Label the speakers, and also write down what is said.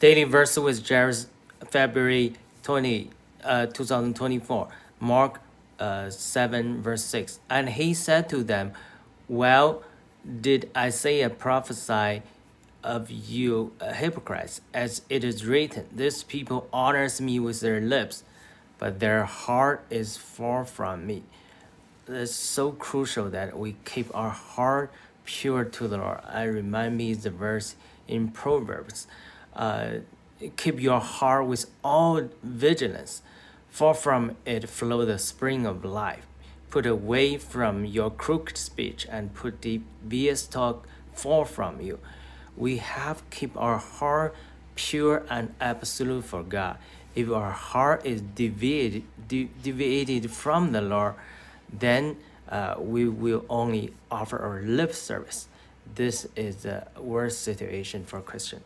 Speaker 1: Daily verse with Jairus, February 20, uh, 2024. Mark uh, 7, verse 6. And he said to them, Well, did Isaiah prophesy of you uh, hypocrites, as it is written, This people honors me with their lips, but their heart is far from me. It's so crucial that we keep our heart pure to the Lord. I remind me the verse in Proverbs. Uh, keep your heart with all vigilance, for from it flow the spring of life. Put away from your crooked speech and put devious talk far from you. We have keep our heart pure and absolute for God. If our heart is deviated, de deviated from the Lord, then uh, we will only offer our lip service. This is the worst situation for Christian.